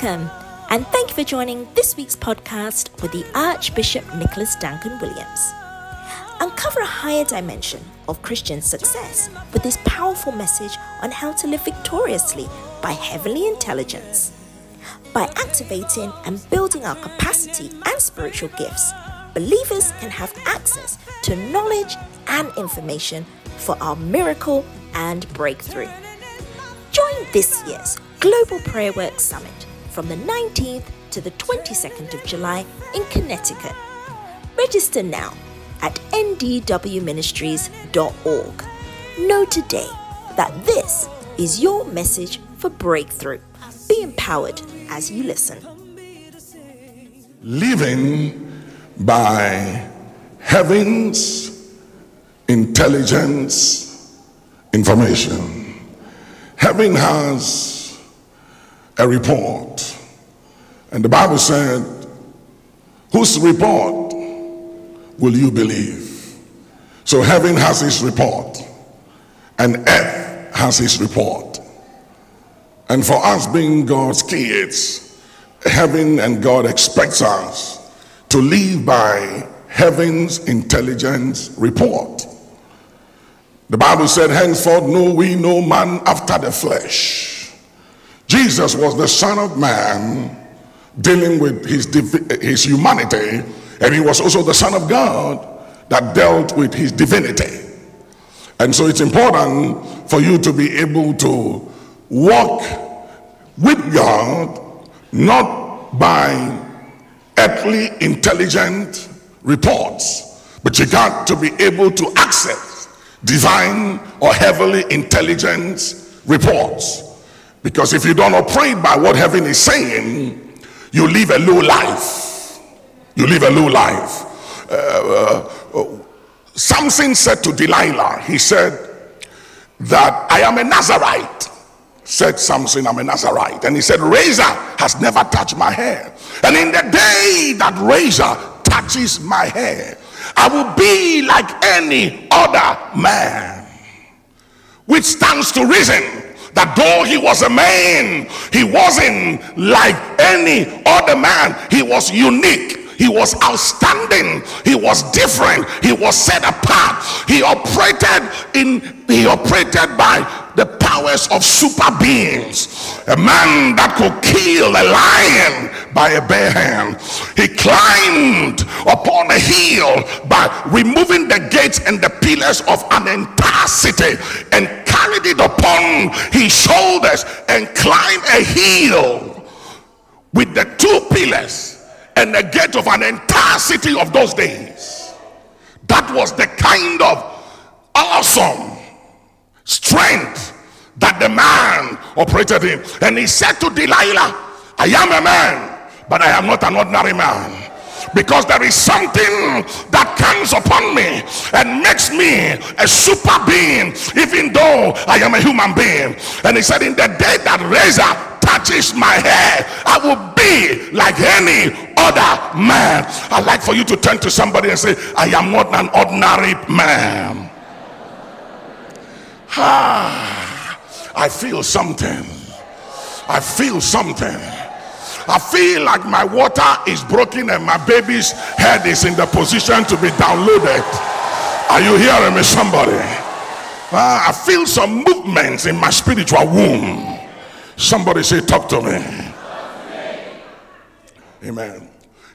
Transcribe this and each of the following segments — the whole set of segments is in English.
Welcome, and thank you for joining this week's podcast with the Archbishop Nicholas Duncan Williams. Uncover a higher dimension of Christian success with this powerful message on how to live victoriously by heavenly intelligence. By activating and building our capacity and spiritual gifts, believers can have access to knowledge and information for our miracle and breakthrough. Join this year's Global Prayer Work Summit from the 19th to the 22nd of July in Connecticut. Register now at ndwministries.org. Know today that this is your message for breakthrough. Be empowered as you listen. Living by heaven's intelligence information. Heaven has a report. And the Bible said, Whose report will you believe? So heaven has his report, and earth has his report. And for us being God's kids, heaven and God expects us to live by heaven's intelligence report. The Bible said, Henceforth know we no man after the flesh. Jesus was the Son of Man dealing with his, his humanity, and he was also the Son of God that dealt with his divinity. And so it's important for you to be able to walk with God, not by earthly intelligent reports, but you got to be able to access divine or heavenly intelligence reports. Because if you don't operate by what heaven is saying, you live a low life. You live a low life. Uh, uh, Samson said to Delilah, he said, that I am a Nazarite. Said Samson, I'm a Nazarite. And he said, Razor has never touched my hair. And in the day that razor touches my hair, I will be like any other man. Which stands to reason that though he was a man, he wasn't like any other man. He was unique. He was outstanding. He was different. He was set apart. He operated in he operated by the powers of super beings. A man that could kill a lion by a bare hand. He climbed upon a hill by removing the gates and the pillars of an entire city and carried it upon his shoulders and climbed a hill with the two pillars and the gate of an entire city of those days. That was the kind of awesome strength that the man operated in. And he said to Delilah, I am a man, but I am not an ordinary man. Because there is something that comes upon me and makes me a super being, even though I am a human being. And he said, In the day that razor touches my hair, I will be like any other man. I'd like for you to turn to somebody and say, I am not an ordinary man. Ah, I feel something. I feel something. I feel like my water is broken and my baby's head is in the position to be downloaded. Are you hearing me, somebody? Uh, I feel some movements in my spiritual womb. Somebody say, Talk to me. Amen.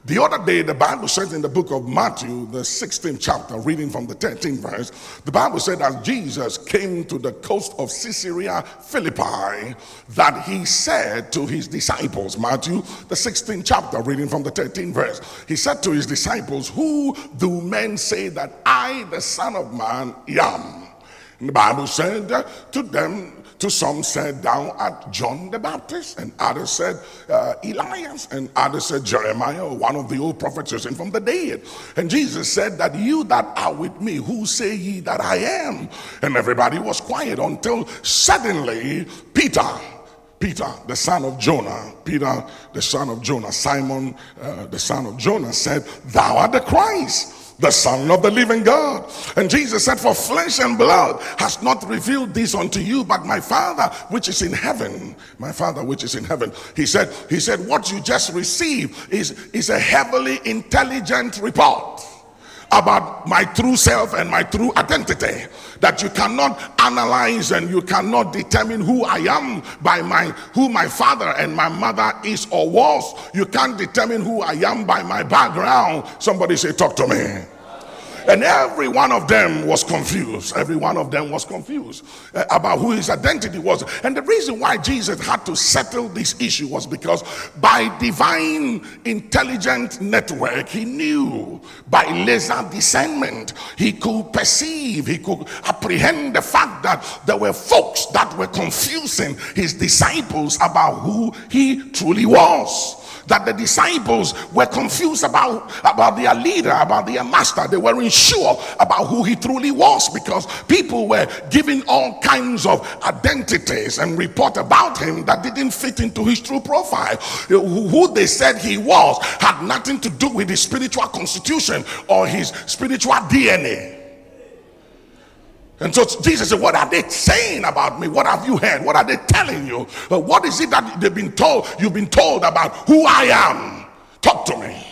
The other day, the Bible says in the book of Matthew, the 16th chapter, reading from the 13th verse, the Bible said that Jesus came to the coast of Caesarea Philippi, that he said to his disciples, Matthew, the 16th chapter, reading from the 13th verse, he said to his disciples, Who do men say that I, the Son of Man, am? And the Bible said to them, to some said, Thou John the Baptist, and others said, uh, Elias, and others said, Jeremiah, one of the old prophets risen from the dead. And Jesus said, That you that are with me, who say ye that I am? And everybody was quiet until suddenly Peter, Peter, the son of Jonah, Peter, the son of Jonah, Simon, uh, the son of Jonah, said, Thou art the Christ the Son of the living God. And Jesus said, For flesh and blood has not revealed this unto you, but my Father which is in heaven. My Father which is in heaven. He said, He said, What you just received is, is a heavily intelligent report about my true self and my true identity that you cannot analyze and you cannot determine who I am by my who my father and my mother is or was. You can't determine who I am by my background. Somebody say talk to me and every one of them was confused. Every one of them was confused uh, about who his identity was. And the reason why Jesus had to settle this issue was because by divine intelligent network, he knew by laser discernment, he could perceive, he could apprehend the fact that there were folks that were confusing his disciples about who he truly was that the disciples were confused about, about their leader, about their master. They weren't sure about who he truly was because people were giving all kinds of identities and report about him that didn't fit into his true profile. Who they said he was had nothing to do with his spiritual constitution or his spiritual DNA. And so Jesus said, What are they saying about me? What have you heard? What are they telling you? Uh, what is it that they've been told? You've been told about who I am. Talk to me.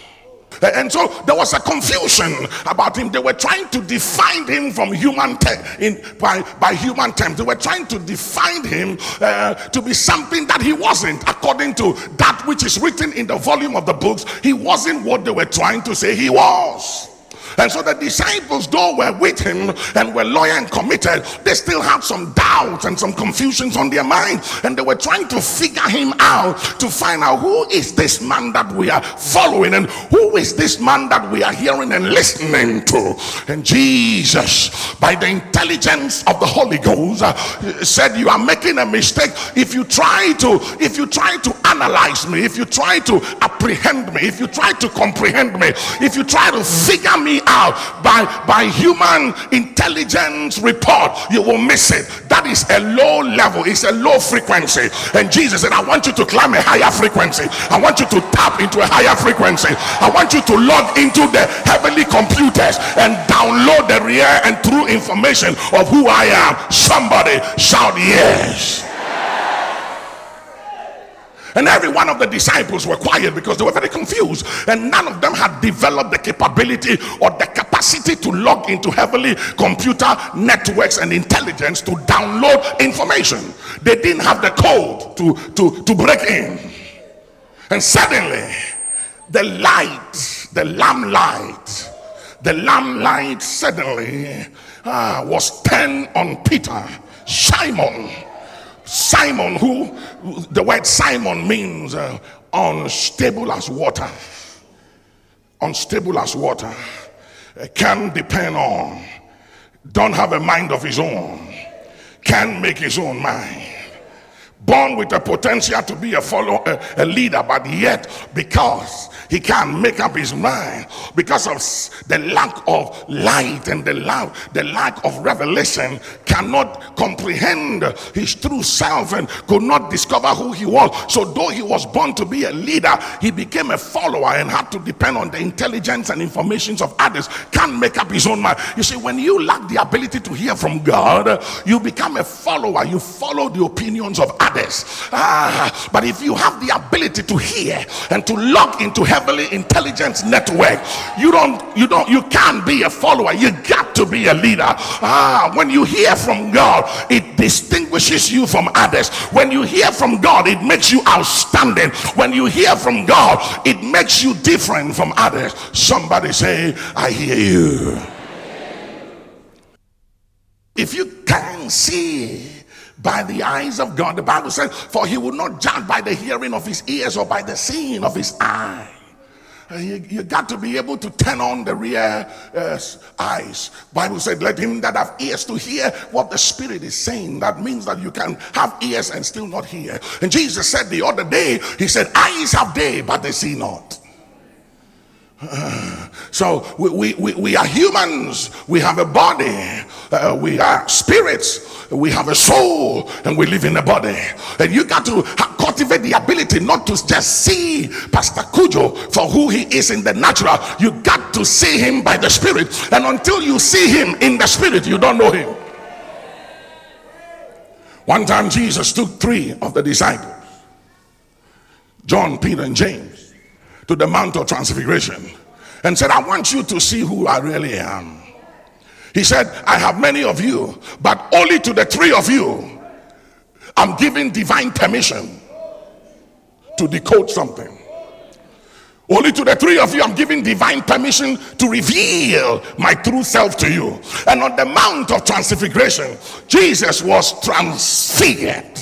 And so there was a confusion about him. They were trying to define him from human te- in by, by human terms. They were trying to define him uh, to be something that he wasn't, according to that which is written in the volume of the books. He wasn't what they were trying to say he was. And so the disciples, though were with him and were loyal and committed, they still had some doubts and some confusions on their mind. And they were trying to figure him out to find out who is this man that we are following and who is this man that we are hearing and listening to. And Jesus, by the intelligence of the Holy Ghost, uh, said, You are making a mistake if you try to, if you try to analyze me, if you try to apprehend me, if you try to comprehend me, if you try to figure me out by by human intelligence report you will miss it. That is a low level. It's a low frequency. And jesus said i want you to climb a higher frequency. I want you to tap into a higher frequency. I want you to log into the heavenly computers and download the real and true information of who i am. Somebody shout yes and every one of the disciples were quiet because they were very confused. And none of them had developed the capability or the capacity to log into heavenly computer networks and intelligence to download information. They didn't have the code to, to, to break in. And suddenly, the light, the lamplight, the lamplight suddenly uh, was turned on Peter, Simon Simon, who the word Simon means uh, unstable as water, unstable as water, uh, can depend on, don't have a mind of his own, can make his own mind born with the potential to be a follower, a, a, leader, but yet because he can't make up his mind because of the lack of light and the lack, the lack of revelation, cannot comprehend his true self and could not discover who he was. So, though he was born to be a leader, he became a follower and had to depend on the intelligence and informations of others. Can't make up his own mind. You see, when you lack the ability to hear from God, you become a follower. You follow the opinions of others. Ah, but if you have the ability to hear and to log into heaven heavily intelligence network. You don't, you don't, you can't be a follower. You got to be a leader. Ah, when you hear from God, it distinguishes you from others. When you hear from God, it makes you outstanding. When you hear from God, it makes you different from others. Somebody say, I hear you. If you can see by the eyes of God. The Bible says, For he will not judge by the hearing of his ears or by the seeing of his eye. Uh, you, you, got to be able to turn on the rear uh, eyes bible said let him that have ears to hear what the spirit is saying that means that you can have ears and still not hear and jesus said the other day he said eyes have they but they see not so we, we, we are humans we have a body uh, we are spirits we have a soul and we live in a body and you got to cultivate the ability not to just see Pastor Cujo for who he is in the natural. You got to see him by the spirit. And until you see him in the spirit, you don't know him. One time Jesus took three of the disciples, John, Peter, and James, to the Mount of Transfiguration and said, I want you to see who I really am. He said, I have many of you, but only to the three of you, I'm giving divine permission to decode something. Only to the three of you, I'm giving divine permission to reveal my true self to you. And on the Mount of Transfiguration, Jesus was transfigured.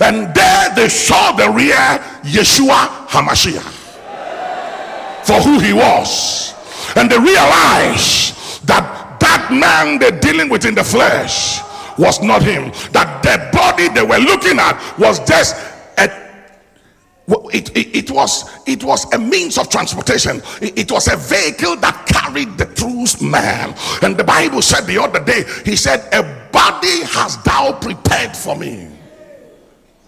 And there they saw the real Yeshua HaMashiach for who he was. And they realized that that man they're dealing with in the flesh was not him. That the body they were looking at was just a it, it, it, was it was a means of transportation it, it, was a vehicle that carried the true man and the bible said the other day he said a body has thou prepared for me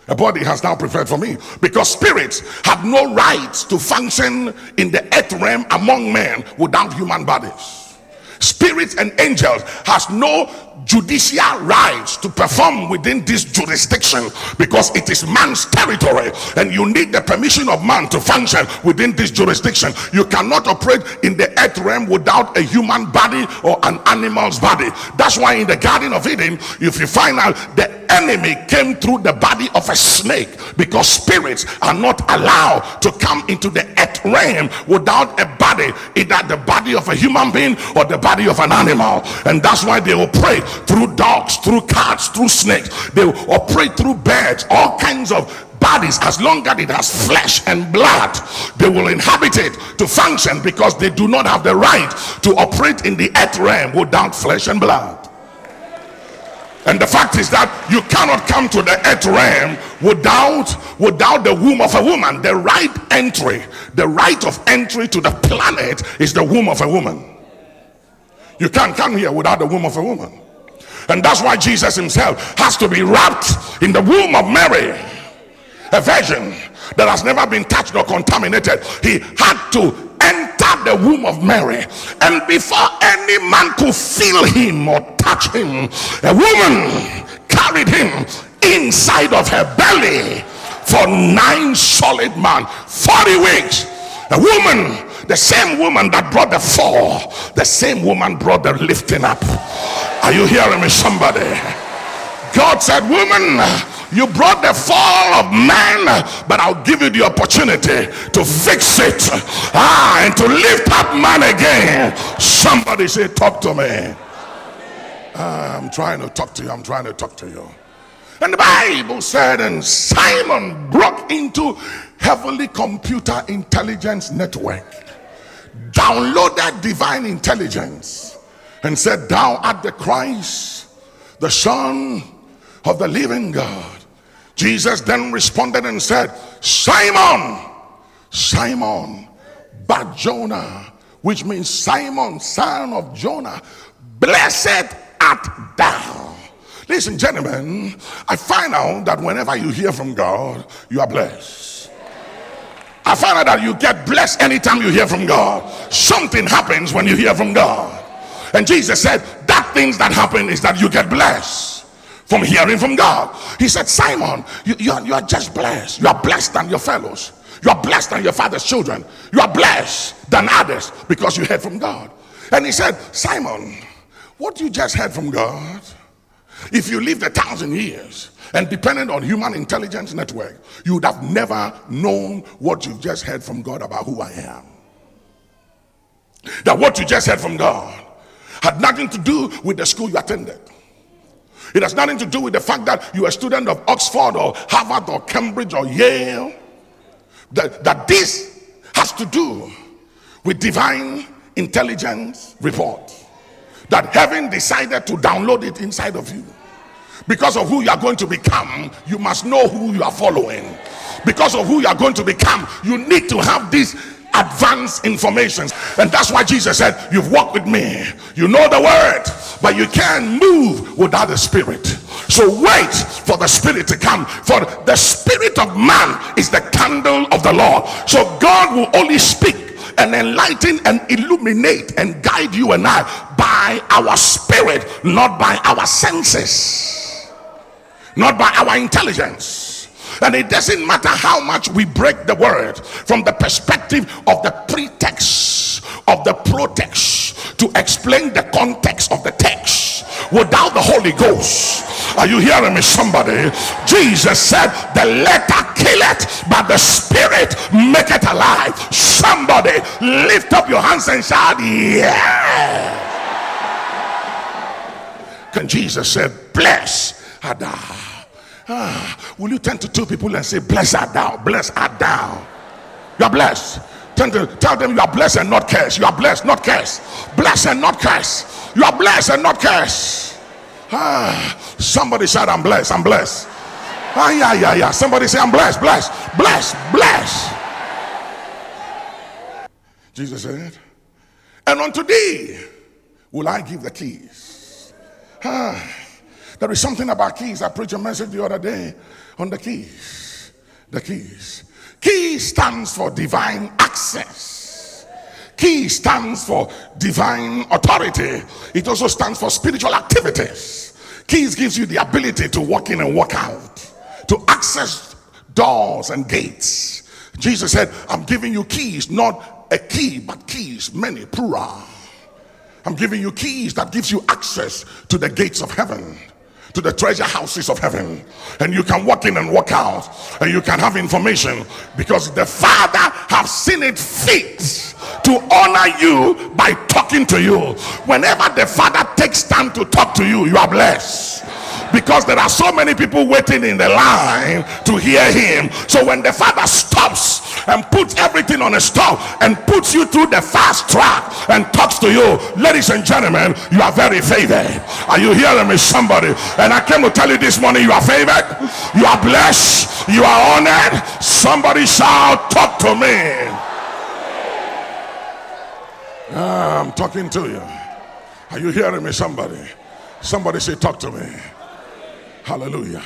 a body has now prepared for me because spirits have no right to function in the earth realm among men without human bodies. Spirits and angels has no judicial rights to perform within this jurisdiction because it is man's territory and you need the permission of man to function within this jurisdiction. You cannot operate in the earth realm without a human body or an animal's body. That's why in the garden of eden if you find out the enemy came through the body of a snake because spirits are not allowed to come into the earth realm without a body either the body of a human being or the body of an animal. And that's why they will pray through dogs through cats through snakes they operate through birds all kinds of bodies as long as it has flesh and blood they will inhabit it to function because they do not have the right to operate in the earth realm without flesh and blood and the fact is that you cannot come to the earth realm without without the womb of a woman. The right entry, the right of entry to the planet is the womb of a woman. You can't come here without the womb of a woman. And that's why Jesus himself has to be wrapped in the womb of Mary, a virgin that has never been touched or contaminated. He had to enter the womb of Mary, and before any man could feel him or touch him, a woman carried him inside of her belly for nine solid months, 40 weeks. A woman, the same woman that brought the fall, the same woman brought the lifting up. Are you hearing me, somebody? God said, Woman, you brought the fall of man, but I'll give you the opportunity to fix it ah, and to lift up man again. Somebody say, Talk to me. Uh, I'm trying to talk to you. I'm trying to talk to you. And the Bible said, and Simon broke into heavenly computer intelligence network, downloaded divine intelligence, and said, Thou art the Christ, the Son of the living God. Jesus then responded and said, Simon, Simon, Bar-Jonah, which means Simon, son of Jonah, blessed art thou. Listen, gentlemen, I find out that whenever you hear from God, you are blessed. I find out that you get blessed anytime you hear from God. Something happens when you hear from God. And Jesus said, That things that happen is that you get blessed from hearing from God. He said, Simon, you, you, are, you are just blessed. You are blessed than your fellows. You are blessed than your father's children. You are blessed than others because you heard from God. And he said, Simon, what you just heard from God, if you lived a thousand years and depended on human intelligence network, you would have never known what you've just heard from God about who I am. That what you just heard from God had nothing to do with the school you attended. It has nothing to do with the fact that you're a student of Oxford or Harvard or Cambridge or Yale. That, that this has to do with divine intelligence report. That heaven decided to download it inside of you. Because of who you are going to become, you must know who you are following. Because of who you are going to become, you need to have this advanced information. And that's why Jesus said, You've walked with me, you know the word, but you can't move without the spirit. So wait for the Spirit to come. For the Spirit of man is the candle of the Lord. So God will only speak and enlighten and illuminate and guide you and I by our spirit, not by our senses, not by our intelligence. And it doesn't matter how much we break the word from the perspective of the pretext, of the protext, to explain the context of the text without the Holy Ghost. Are you hearing me, somebody? Jesus said, The letter kill it, but the spirit make it alive. Somebody lift up your hands and shout, Yeah. Can Jesus said, Bless thou. Ah, will you turn to two people and say, Bless art thou, bless art thou. You are blessed. Turn to, tell them you are blessed and not cursed. You are blessed, not cursed. Blessed and not cursed. You are blessed and not cursed. Ah, somebody said, I'm blessed. I'm blessed. Ah, yeah, yeah, yeah. Somebody say, I'm blessed, blessed, blessed, blessed. Jesus said, and unto thee will I give the keys. Ah, there is something about keys. I preached a message the other day on the keys. The keys. Key stands for divine access. Key stands for divine authority. It also stands for spiritual activities. Keys gives you the ability to walk in and walk out, to access doors and gates. Jesus said, I'm giving you keys, not a key, but keys, many, plural. I'm giving you keys that gives you access to the gates of heaven to the treasure houses of heaven. And you can walk in and walk out. And you can have information because the father have seen it fit to honor you by talking to you. Whenever the father takes time to talk to you you are blessed because there are so many people waiting in the line to hear him. So when the father stops and puts everything on a stop and puts you through the fast track and talks to you, ladies and gentlemen, you are very favored. Are you hearing me, somebody? And I came to tell you this morning, you are favored, you are blessed, you are honored. Somebody shout, talk to me. Ah, I'm talking to you. Are you hearing me, somebody? Somebody say, talk to me. Hallelujah.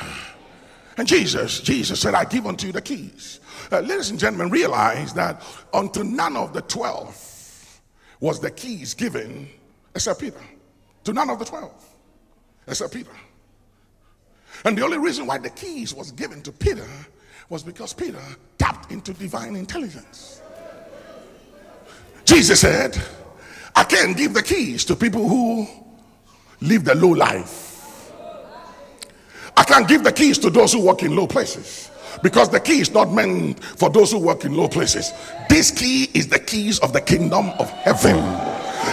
And Jesus, Jesus said, I give unto you the keys. Uh, ladies and gentlemen, realize that unto none of the twelve was the keys given except Peter. To none of the twelve except Peter. And the only reason why the keys was given to Peter was because Peter tapped into divine intelligence. Jesus said, I can't give the keys to people who live the low life. I can't give the keys to those who work in low places because the key is not meant for those who work in low places. This key is the keys of the kingdom of heaven.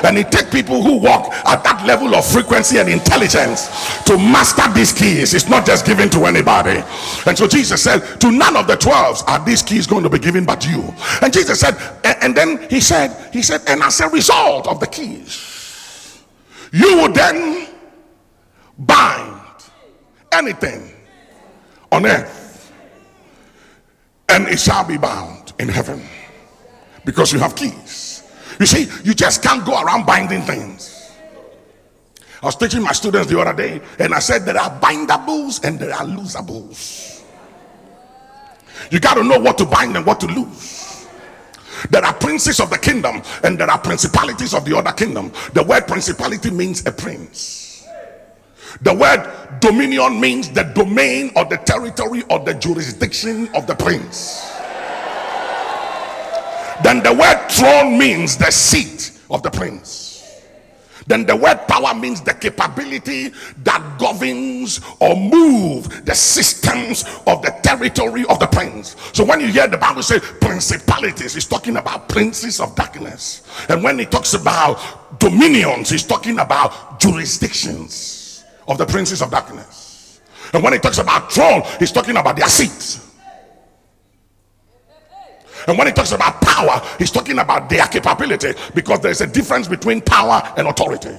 And it takes people who walk at that level of frequency and intelligence to master these keys. It's not just given to anybody. And so Jesus said, To none of the twelve are these keys going to be given but you. And Jesus said, and then he said, He said, and as a result of the keys, you will then bind anything on earth and it shall be bound in heaven because you have keys. You see, you just can't go around binding things. I was teaching my students the other day and I said there are bindables and there are losables. You got to know what to bind and what to lose. There are princes of the kingdom and there are principalities of the other kingdom. The word principality means a prince. The word dominion means the domain or the territory or the jurisdiction of the prince. Then the word throne means the seat of the prince. Then the word power means the capability that governs or move the systems of the territory of the prince. So when you hear the Bible say principalities, it's talking about princes of darkness. And when it talks about dominions, it's talking about jurisdictions of the princes of darkness. And when he talks about throne, he's talking about their seats. And when he talks about power, he's talking about their capability because there's a difference between power and authority.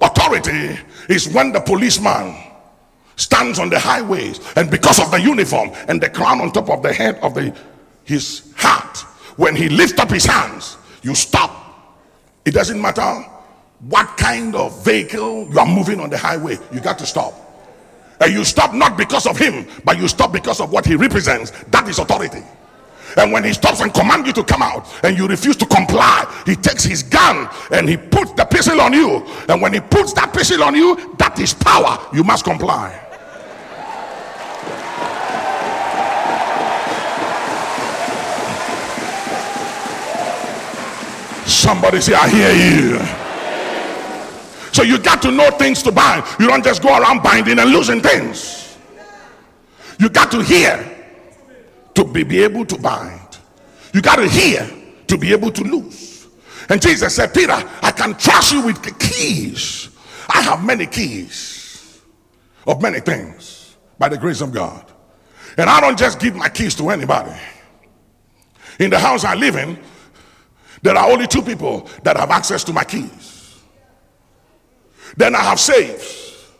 Authority is when the policeman stands on the highways and because of the uniform and the crown on top of the head of the his hat, when he lifts up his hands, you stop. It doesn't matter what kind of vehicle you are moving on the highway, you got to stop. And you stop not because of him, but you stop because of what he represents. That is authority. And when he stops and commands you to come out and you refuse to comply, he takes his gun and he puts the pistol on you. And when he puts that pistol on you, that is power. You must comply. Somebody say, I hear you. So you got to know things to bind. You don't just go around binding and losing things. You got to hear to be, be able to bind. You got to hear to be able to lose. And Jesus said, Peter, I can trust you with the keys. I have many keys of many things by the grace of God. And I don't just give my keys to anybody. In the house I live in, there are only two people that have access to my keys. Then I have safes.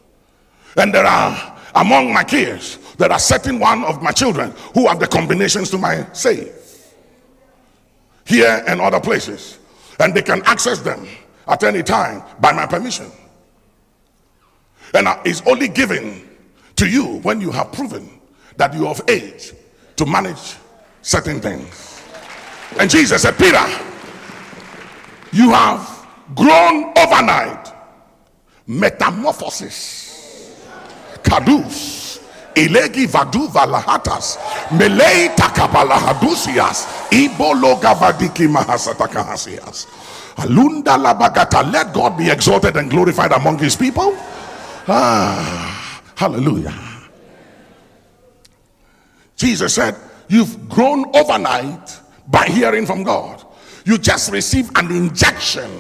And there are among my kids, there are certain one of my children who have the combinations to my safe. Here and other places. And they can access them at any time by my permission. And it's only given to you when you have proven that you are of age to manage certain things. And Jesus said, Peter, you have grown overnight. Metamorphosis. Kadus. Ilegi vadu valahatas. Melei takabalahadusias. Ibologa vadiki mahasatakahasias. Alunda labagata. Let God be exalted and glorified among his people. Ah, hallelujah. Jesus said, You've grown overnight by hearing from God. You just receive an injection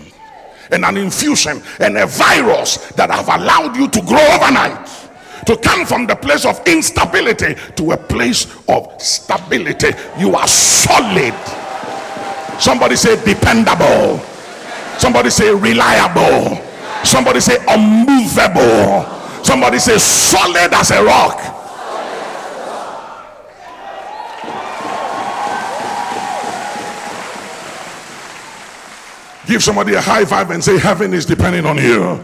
and an infusion and a virus that have allowed you to grow overnight. To come from the place of instability to a place of stability. You are solid. Somebody say dependable. Somebody say reliable. Somebody say unmovable. Somebody say solid as a rock. Give somebody a high five and say, Heaven is depending on you.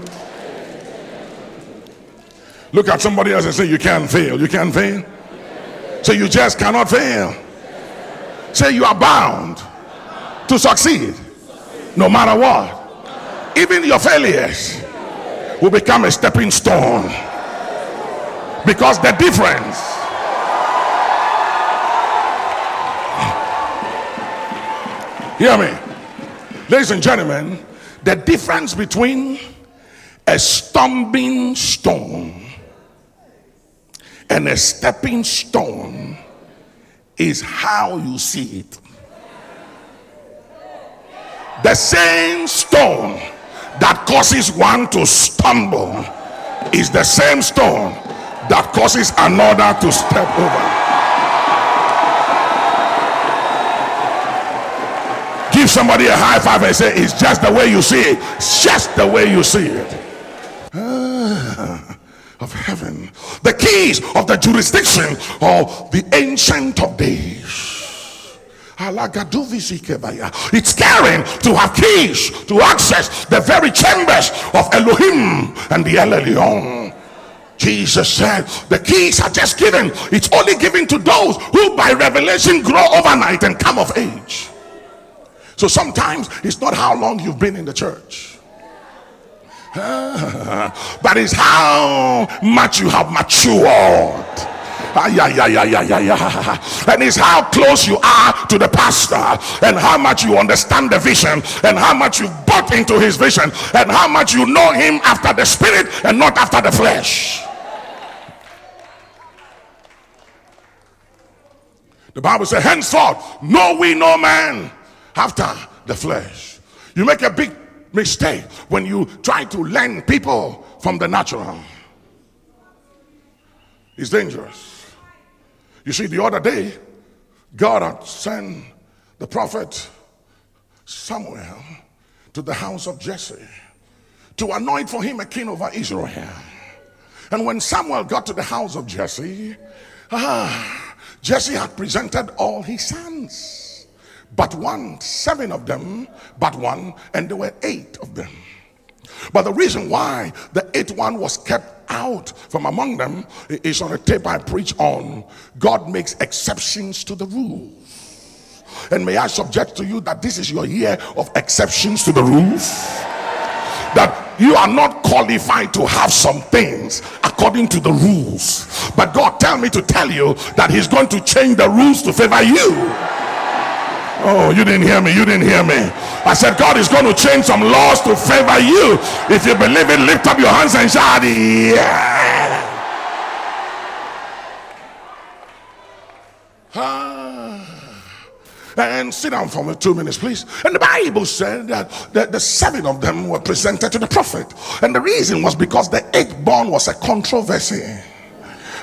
Look at somebody else and say, You can't fail. You can't fail. So you just cannot fail. Say, You are bound to succeed no matter what. Even your failures will become a stepping stone because the difference hear me Ladies and gentlemen, the difference between a stumbling stone and a stepping stone is how you see it. The same stone that causes one to stumble is the same stone that causes another to step over. Give somebody a high five and say, It's just the way you see it. It's just the way you see it. Ah, of heaven. The keys of the jurisdiction of the ancient of days. It's scary to have keys to access the very chambers of Elohim and the El Elyon. Jesus said, The keys are just given. It's only given to those who by revelation grow overnight and come of age. So sometimes it's not how long you've been in the church. but it's how much you have matured. And it's how close you are to the pastor, and how much you understand the vision, and how much you bought into his vision, and how much you know him after the spirit and not after the flesh. The Bible says, Henceforth, know we no man after the flesh. You make a big mistake when you try to learn people from the natural. It's dangerous. You see, the other day, God had sent the prophet Samuel to the house of Jesse to anoint for him a king over Israel. And when Samuel got to the house of Jesse, ah, Jesse had presented all his sons but one, seven of them, but one, and there were eight of them. But the reason why the eighth one was kept out from among them is on a tape I preach on. God makes exceptions to the rule. And may I subject to you that this is your year of exceptions to the rules? That you are not qualified to have some things according to the rules. But God tell me to tell you that He's going to change the rules to favor you. Oh, you didn't hear me. You didn't hear me. I said, God is going to change some laws to favor you. If you believe it, lift up your hands and shout, Yeah. Ah. and sit down for me two minutes, please. And the Bible said that the, the, seven of them were presented to the prophet, and the reason was because the eighth born was a controversy.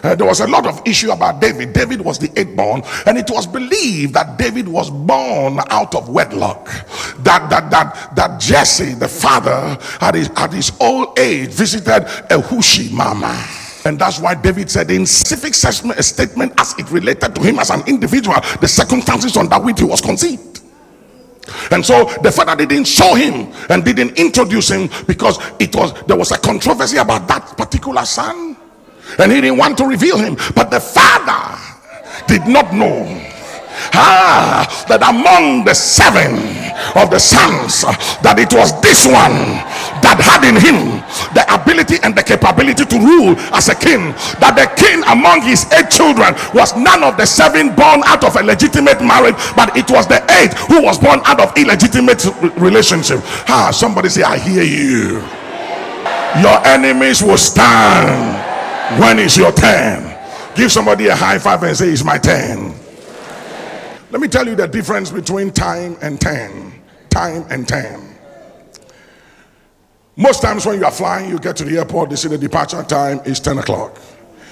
Uh, there was a lot of issue about David. David was the eighth born, and it was believed that David was born out of wedlock. That that that that Jesse, the father, at his at his old age, visited a Hushi mama. And that's why David said in civic statement as it related to him as an individual, the circumstances under which he was conceived. And so the father didn't show him and didn't introduce him because it was there was a controversy about that particular son, and he didn't want to reveal him. But the father did not know ah, that among the seven of the sons, that it was this one that had in him the ability and the capability to rule as a king. That the king among his eight children was none of the seven born out of a legitimate marriage, but it was the eight who was born out of illegitimate relationship. Ah, somebody say, I hear you. Your enemies will stand when it's your turn. Give somebody a high five and say, It's my turn. Let me tell you the difference between time and ten. Time and ten. Most times when you are flying, you get to the airport, they say the departure time is 10 o'clock.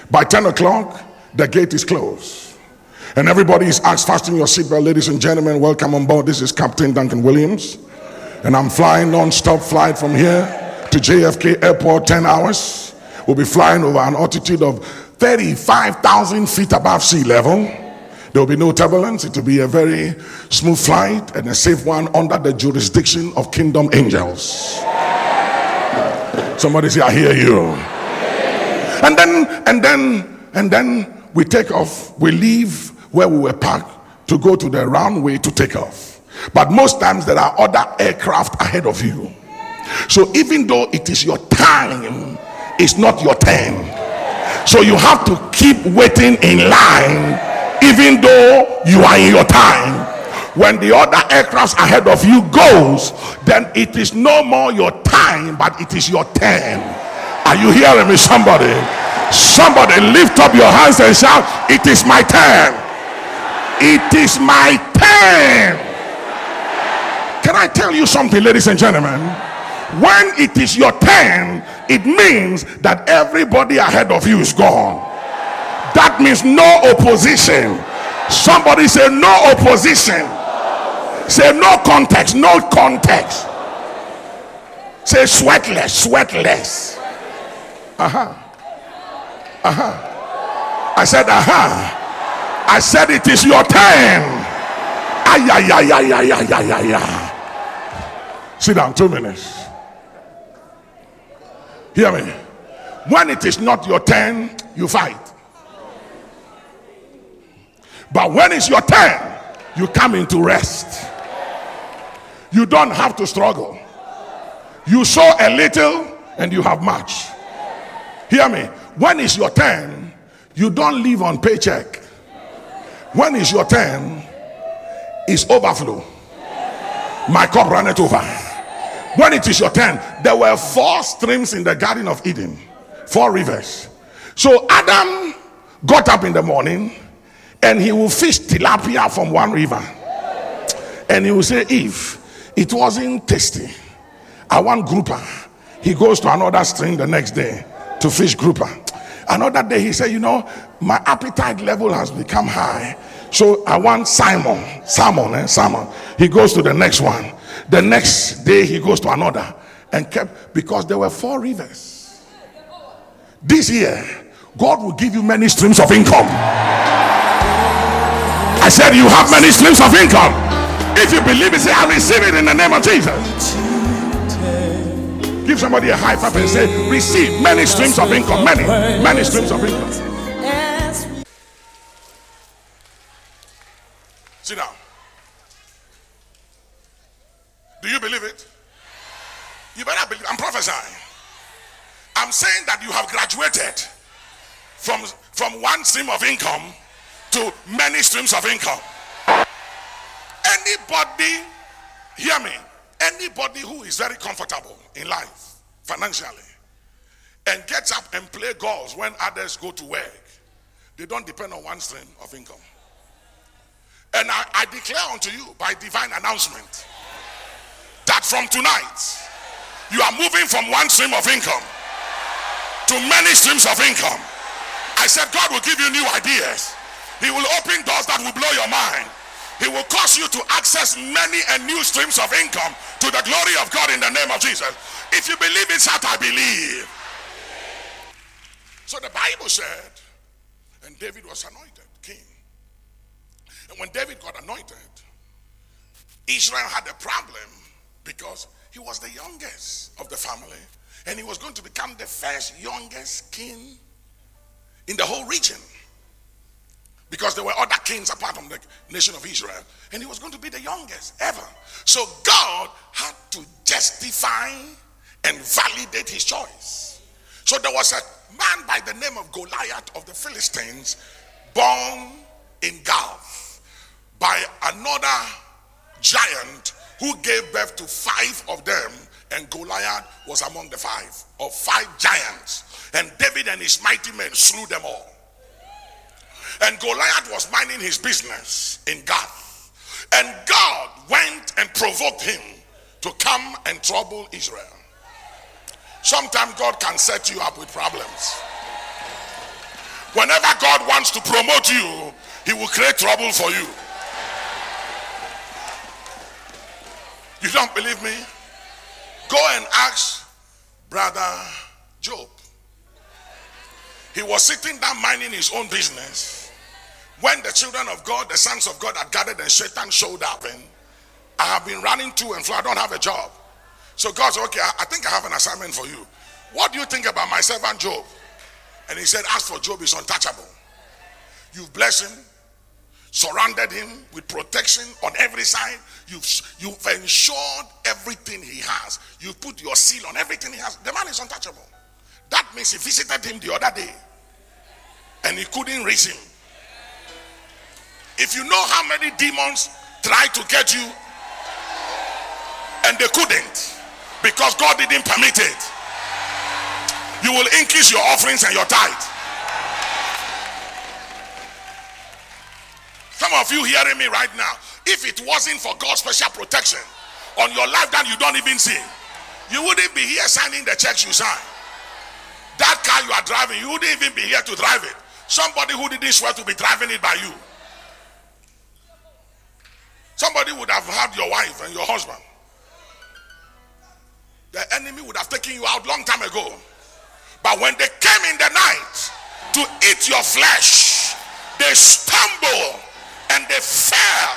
By 10 o'clock, the gate is closed. And everybody is asked, fasten your seatbelt, ladies and gentlemen, welcome on board. This is Captain Duncan Williams. And I'm flying non-stop flight from here to JFK Airport, 10 hours. We'll be flying over an altitude of 35,000 feet above sea level. There will be no turbulence. It will be a very smooth flight and a safe one under the jurisdiction of kingdom angels. Somebody say, I hear you. And then, and then, and then we take off. We leave where we were parked to go to the runway to take off. But most times there are other aircraft ahead of you. So even though it is your time, it's not your turn. So you have to keep waiting in line even though you are in your time. When the other aircraft ahead of you goes then it is no more your time but it is your turn. Are you hearing me somebody? Somebody lift up your hands and shout it is my turn. It is my turn. Can i tell you something ladies and gentlemen when it is your turn it means that everybody ahead of you is gone that means no opposition. Somebody say no opposition. Say no context, no context. Say sweatless, sweatless. Uh huh. Uh huh. I said, uh huh. I said, it is your turn. Ay, ay, ay, ay, ay, ay, ay, ay, ay. Sit down, two minutes. Hear me. When it is not your turn, you fight. But when it's your turn, you come into rest. You don't have to struggle. You sow a little and you have much. Hear me. When it's your turn, you don't live on paycheck. When it's your turn, it's overflow. My cup runneth over. When it is your turn, there were four streams in the Garden of Eden, four rivers. So Adam got up in the morning and he will fish tilapia from one river. And he will say, If it wasn't tasty, I want grouper. He goes to another stream the next day to fish grouper. Another day he said, You know, my appetite level has become high. So I want Simon, salmon, eh? salmon. He goes to the next one. The next day he goes to another and kept because there were four rivers. This year, God will give you many streams of income. I said, You have many streams of income. If you believe it, say, I receive it in the name of Jesus. Give somebody a high five and say, Receive many streams of income. Many, many streams of income. Sit down. Do you believe it? You better believe. I'm prophesying. I'm saying that you have graduated from, from one stream of income to many streams of income. Anybody, hear me, anybody who is very comfortable in life financially and gets up and play golf when others go to work, they don't depend on one stream of income. And I, I declare unto you by divine announcement that from tonight, you are moving from one stream of income to many streams of income. I said, God will give you new ideas. He will open doors that will blow your mind. He will cause you to access many and new streams of income to the glory of God in the name of Jesus. If you believe it, shout, I believe. So the Bible said, and David was anointed king. And when David got anointed, Israel had a problem because he was the youngest of the family and he was going to become the first youngest king in the whole region because there were other kings apart from the nation of Israel, and he was going to be the youngest ever. So God had to justify and validate his choice. So there was a man by the name of Goliath of the Philistines born in Gath by another giant who gave birth to five of them, and Goliath was among the five, of five giants. And David and his mighty men slew them all. And Goliath was minding his business in Gath. And God went and provoked him to come and trouble Israel. Sometimes God can set you up with problems. Whenever God wants to promote you, he will create trouble for you. You don't believe me? Go and ask brother Job. He was sitting down minding his own business when the children of God, the sons of God, had gathered and Satan showed up. And I have been running to and fro. I don't have a job. So God said, Okay, I think I have an assignment for you. What do you think about my servant Job? And he said, As for Job, he's untouchable. You've blessed him, surrounded him with protection on every side. You've, you've ensured everything he has. You've put your seal on everything he has. The man is untouchable. That means he visited him the other day and he couldn't reach him. If you know how many demons tried to get you and they couldn't because God didn't permit it, you will increase your offerings and your tithe. Some of you hearing me right now, if it wasn't for God's special protection on your life that you don't even see, you wouldn't be here signing the checks you sign. That car you are driving, you wouldn't even be here to drive it. Somebody who didn't swear to be driving it by you. Somebody would have had your wife and your husband. The enemy would have taken you out long time ago. But when they came in the night to eat your flesh, they stumbled and they fell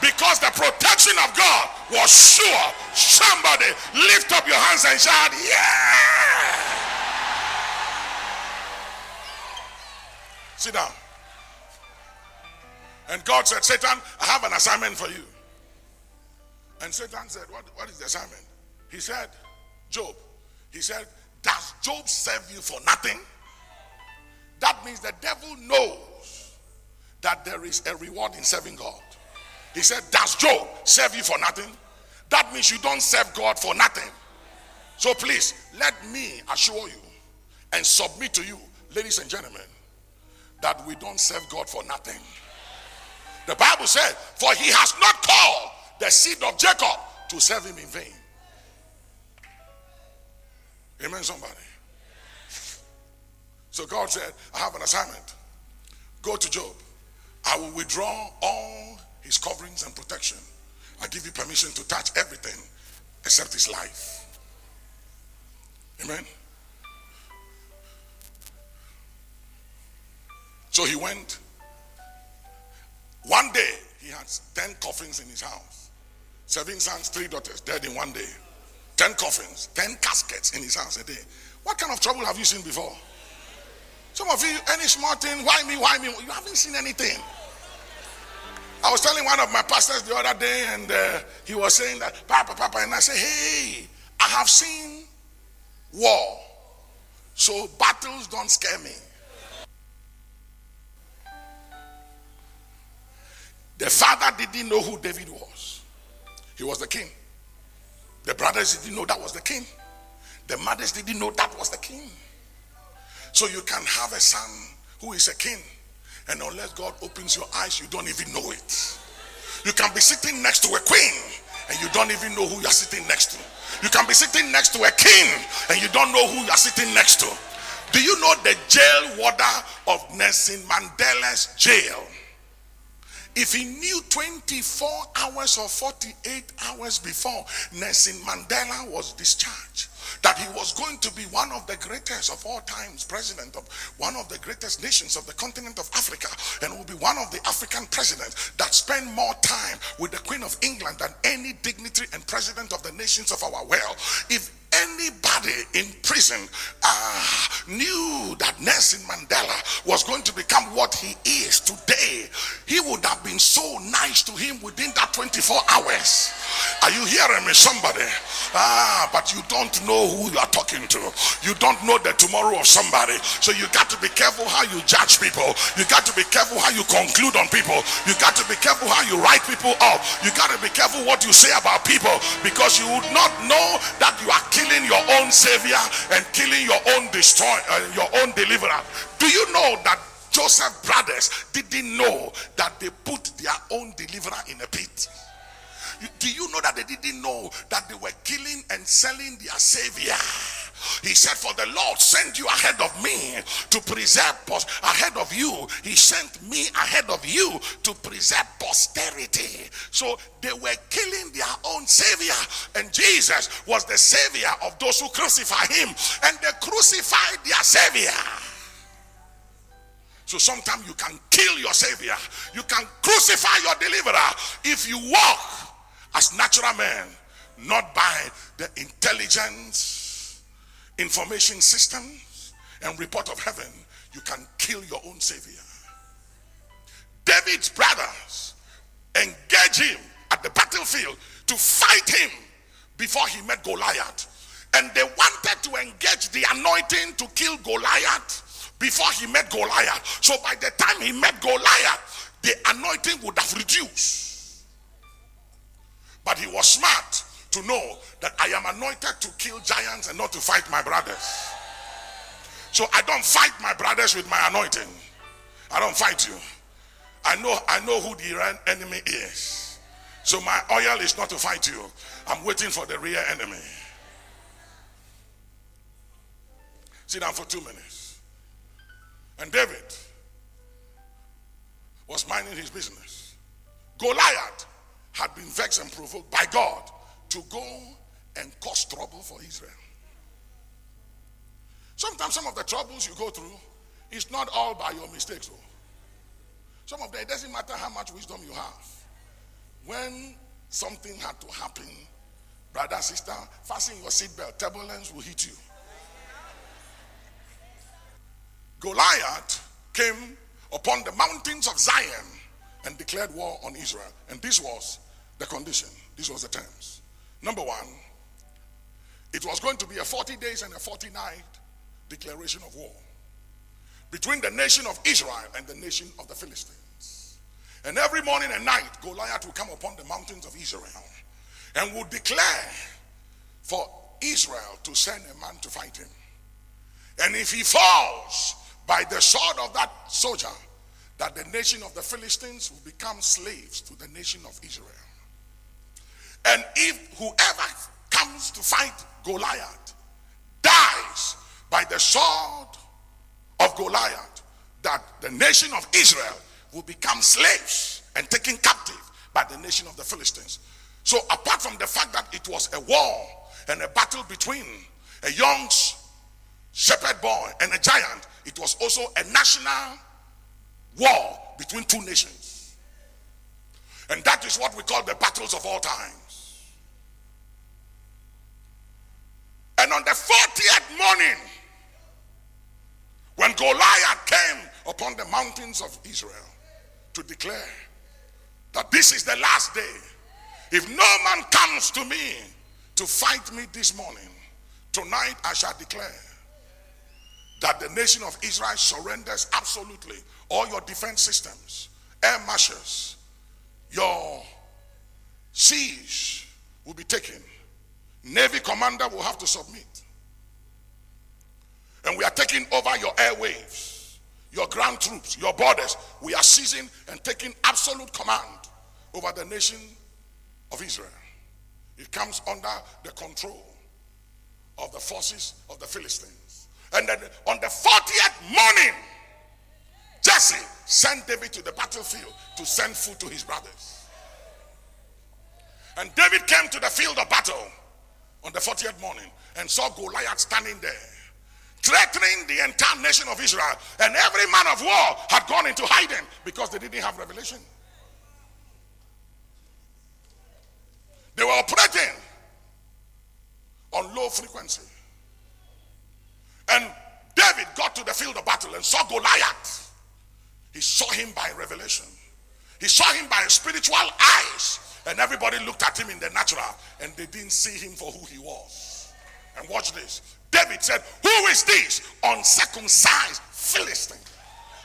because the protection of God was sure. Somebody lift up your hands and shout, Yeah! Sit down. And God said, Satan, I have an assignment for you. And Satan said, What, what is the assignment? He said, Job. He said, Does Job serve you for nothing? That means the devil knows that there is a reward in serving God. He said, Does Job serve you for nothing? That means you don't serve God for nothing. So please, let me assure you and submit to you, ladies and gentlemen, that we don't serve God for nothing. The Bible said, For he has not called the seed of Jacob to serve him in vain. Amen, somebody. So God said, I have an assignment. Go to Job. I will withdraw all his coverings and protection. I give you permission to touch everything except his life. Amen. So he went. One day, he had 10 coffins in his house. Seven sons, three daughters, dead in one day. 10 coffins, 10 caskets in his house a day. What kind of trouble have you seen before? Some of you, any small thing, why me, why me? You haven't seen anything. I was telling one of my pastors the other day, and uh, he was saying that, Papa, Papa, and I said, Hey, I have seen war, so battles don't scare me. The father didn't know who David was, he was the king. The brothers didn't know that was the king. The mothers didn't know that was the king. So you can have a son who is a king, and unless God opens your eyes, you don't even know it. You can be sitting next to a queen, and you don't even know who you're sitting next to. You can be sitting next to a king, and you don't know who you're sitting next to. Do you know the jail warder of Nelson Mandela's jail? If he knew 24 hours or 48 hours before Nelson Mandela was discharged, that he was going to be one of the greatest of all times, president of one of the greatest nations of the continent of Africa, and will be one of the African presidents that spend more time with the Queen of England than any dignitary and president of the nations of our world. If anybody in prison uh, knew that Nelson Mandela was going to become what he is today, he would have been so nice to him within that 24 hours. Are you hearing me, somebody? Ah, but you don't know who you are talking to. You don't know the tomorrow of somebody. So you got to be careful how you judge people. You got to be careful how you conclude on people. You got to be careful how you write people up. You got to be careful what you say about people because you would not know that you are killing your own savior and killing your own destroy uh, your own deliverer. Do you know that Joseph brothers didn't know that they put their own deliverer in a pit? Do you know that they didn't know that they were killing and selling their savior? He said, For the Lord sent you ahead of me to preserve us. ahead of you. He sent me ahead of you to preserve posterity. So they were killing their own savior, and Jesus was the savior of those who crucify him, and they crucified their savior. So sometimes you can kill your savior, you can crucify your deliverer if you walk as natural men, not by the intelligence information systems and report of heaven, you can kill your own savior. David's brothers engage him at the battlefield to fight him before he met Goliath. And they wanted to engage the anointing to kill Goliath before he met Goliath. So by the time he met Goliath, the anointing would have reduced. But he was smart to know that I am anointed to kill giants and not to fight my brothers. So I don't fight my brothers with my anointing. I don't fight you. I know I know who the enemy is. So my oil is not to fight you. I'm waiting for the real enemy. Sit down for two minutes. And David was minding his business. Goliath had been vexed and provoked by God to go and cause trouble for Israel. Sometimes some of the troubles you go through is not all by your mistakes. Though. Some of them, it doesn't matter how much wisdom you have. When something had to happen, brother, sister, fasten your seatbelt. Turbulence will hit you. Goliath came upon the mountains of Zion and declared war on Israel. And this was the condition, this was the terms. Number one, it was going to be a 40 days and a 40 night declaration of war between the nation of Israel and the nation of the Philistines. And every morning and night, Goliath will come upon the mountains of Israel and will declare for Israel to send a man to fight him. And if he falls by the sword of that soldier, that the nation of the Philistines will become slaves to the nation of Israel. And if whoever comes to fight Goliath dies by the sword of Goliath, that the nation of Israel will become slaves and taken captive by the nation of the Philistines. So, apart from the fact that it was a war and a battle between a young shepherd boy and a giant, it was also a national war between two nations. And that is what we call the battles of all time. And on the 40th morning, when Goliath came upon the mountains of Israel to declare that this is the last day, if no man comes to me to fight me this morning, tonight I shall declare that the nation of Israel surrenders absolutely all your defense systems, air marshals, your siege will be taken. Navy commander will have to submit. And we are taking over your airwaves, your ground troops, your borders. We are seizing and taking absolute command over the nation of Israel. It comes under the control of the forces of the Philistines. And then on the 40th morning, Jesse sent David to the battlefield to send food to his brothers. And David came to the field of battle on the 40th morning and saw Goliath standing there, threatening the entire nation of Israel. And every man of war had gone into hiding because they didn't have revelation. They were operating on low frequency. And David got to the field of battle and saw Goliath. He saw him by revelation. He saw him by spiritual eyes. And everybody looked at him in the natural and they didn't see him for who he was. And watch this. David said, Who is this uncircumcised Philistine?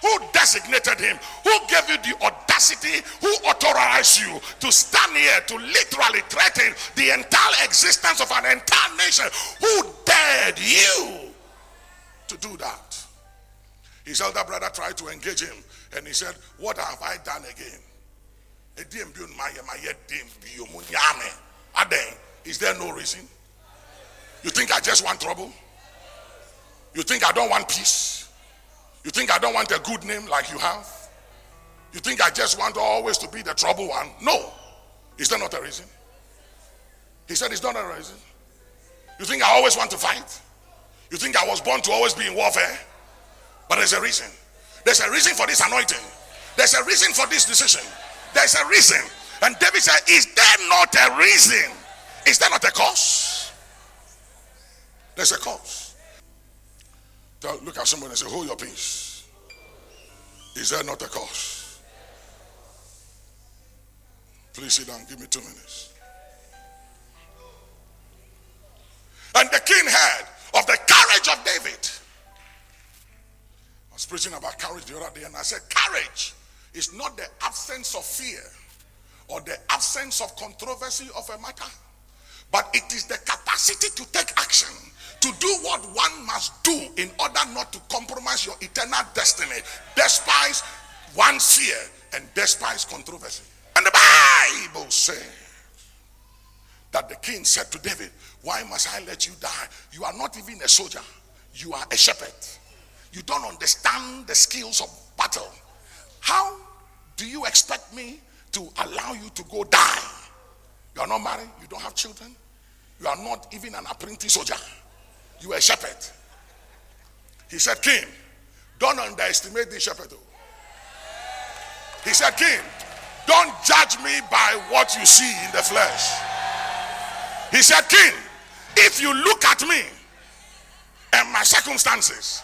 Who designated him? Who gave you the audacity? Who authorized you to stand here to literally threaten the entire existence of an entire nation? Who dared you to do that? His elder brother tried to engage him and he said, What have I done again? Is there no reason? You think I just want trouble? You think I don't want peace? You think I don't want a good name like you have? You think I just want always to be the trouble one? No. Is there not a reason? He said it's not a reason. You think I always want to fight? You think I was born to always be in warfare? But there's a reason. There's a reason for this anointing. There's a reason for this decision. There's a reason. And David said, Is there not a reason? Is there not a cause? There's a cause. Look at someone and say, Hold your peace. Is there not a cause? Please sit down. Give me two minutes. And the king heard of the courage of David. Was preaching about courage the other day, and I said, Courage is not the absence of fear or the absence of controversy of a matter, but it is the capacity to take action, to do what one must do in order not to compromise your eternal destiny, despise one's fear and despise controversy. And the Bible says that the king said to David, Why must I let you die? You are not even a soldier, you are a shepherd. You don't understand the skills of battle. How do you expect me to allow you to go die? You are not married, you don't have children, you are not even an apprentice soldier, you are a shepherd. He said, King, don't underestimate the shepherd. Oh. He said, King, don't judge me by what you see in the flesh. He said, King, if you look at me and my circumstances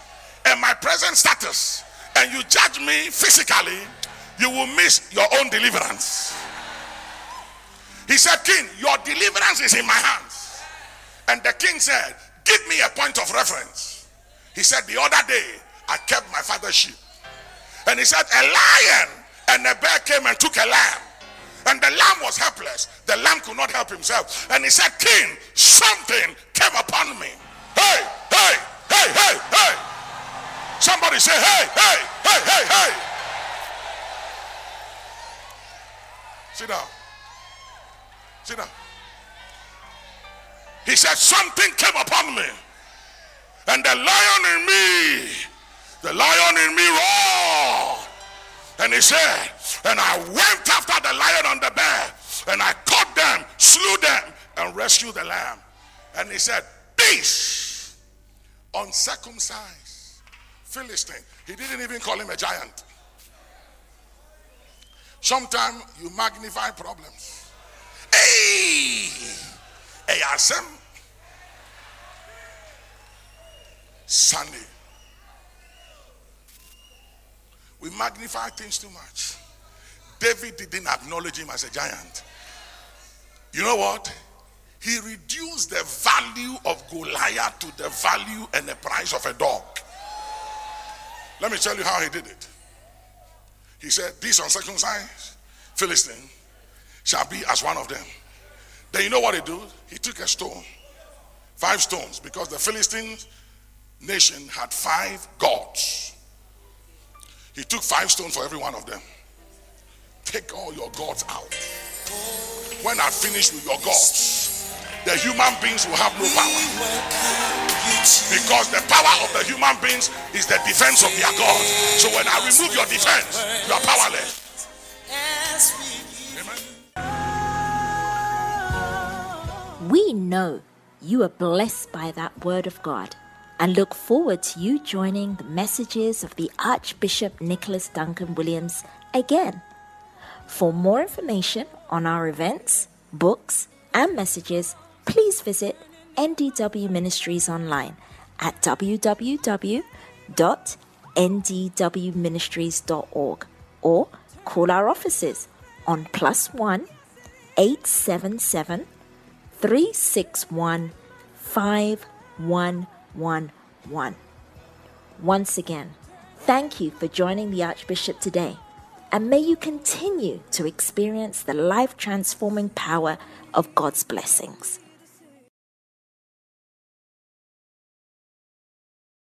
and my present status and you judge me physically, you will miss your own deliverance. He said, King, your deliverance is in my hands. And the king said, Give me a point of reference. He said, The other day, I kept my father's sheep. And he said, A lion and a bear came and took a lamb. And the lamb was helpless. The lamb could not help himself. And he said, King, something came upon me. Hey, hey, hey, hey, hey. Somebody say, hey, hey, hey, hey, hey. Sit down. Sit down. He said, Something came upon me. And the lion in me, the lion in me roared. And he said, And I went after the lion and the bear, and I caught them, slew them, and rescued the lamb. And he said, Peace, uncircumcised Philistine. He didn't even call him a giant. Sometimes you magnify problems. Hey, hey, Asem. Sunday. We magnify things too much. David didn't acknowledge him as a giant. You know what? He reduced the value of Goliath to the value and the price of a dog. Let me tell you how he did it. He said, This uncircumcised Philistine shall be as one of them. Then you know what he did? He took a stone, five stones, because the Philistine nation had five gods. He took five stones for every one of them. Take all your gods out. When I finish with your gods, the human beings will have no power. Because the power of the human beings is the defense of their God. So when I remove your defense, you are powerless. Amen. We know you are blessed by that word of God and look forward to you joining the messages of the Archbishop Nicholas Duncan Williams again. For more information on our events, books, and messages, please visit NDW Ministries online at www.ndwministries.org or call our offices on plus one 877 361 5111. Once again, thank you for joining the Archbishop today and may you continue to experience the life transforming power of God's blessings.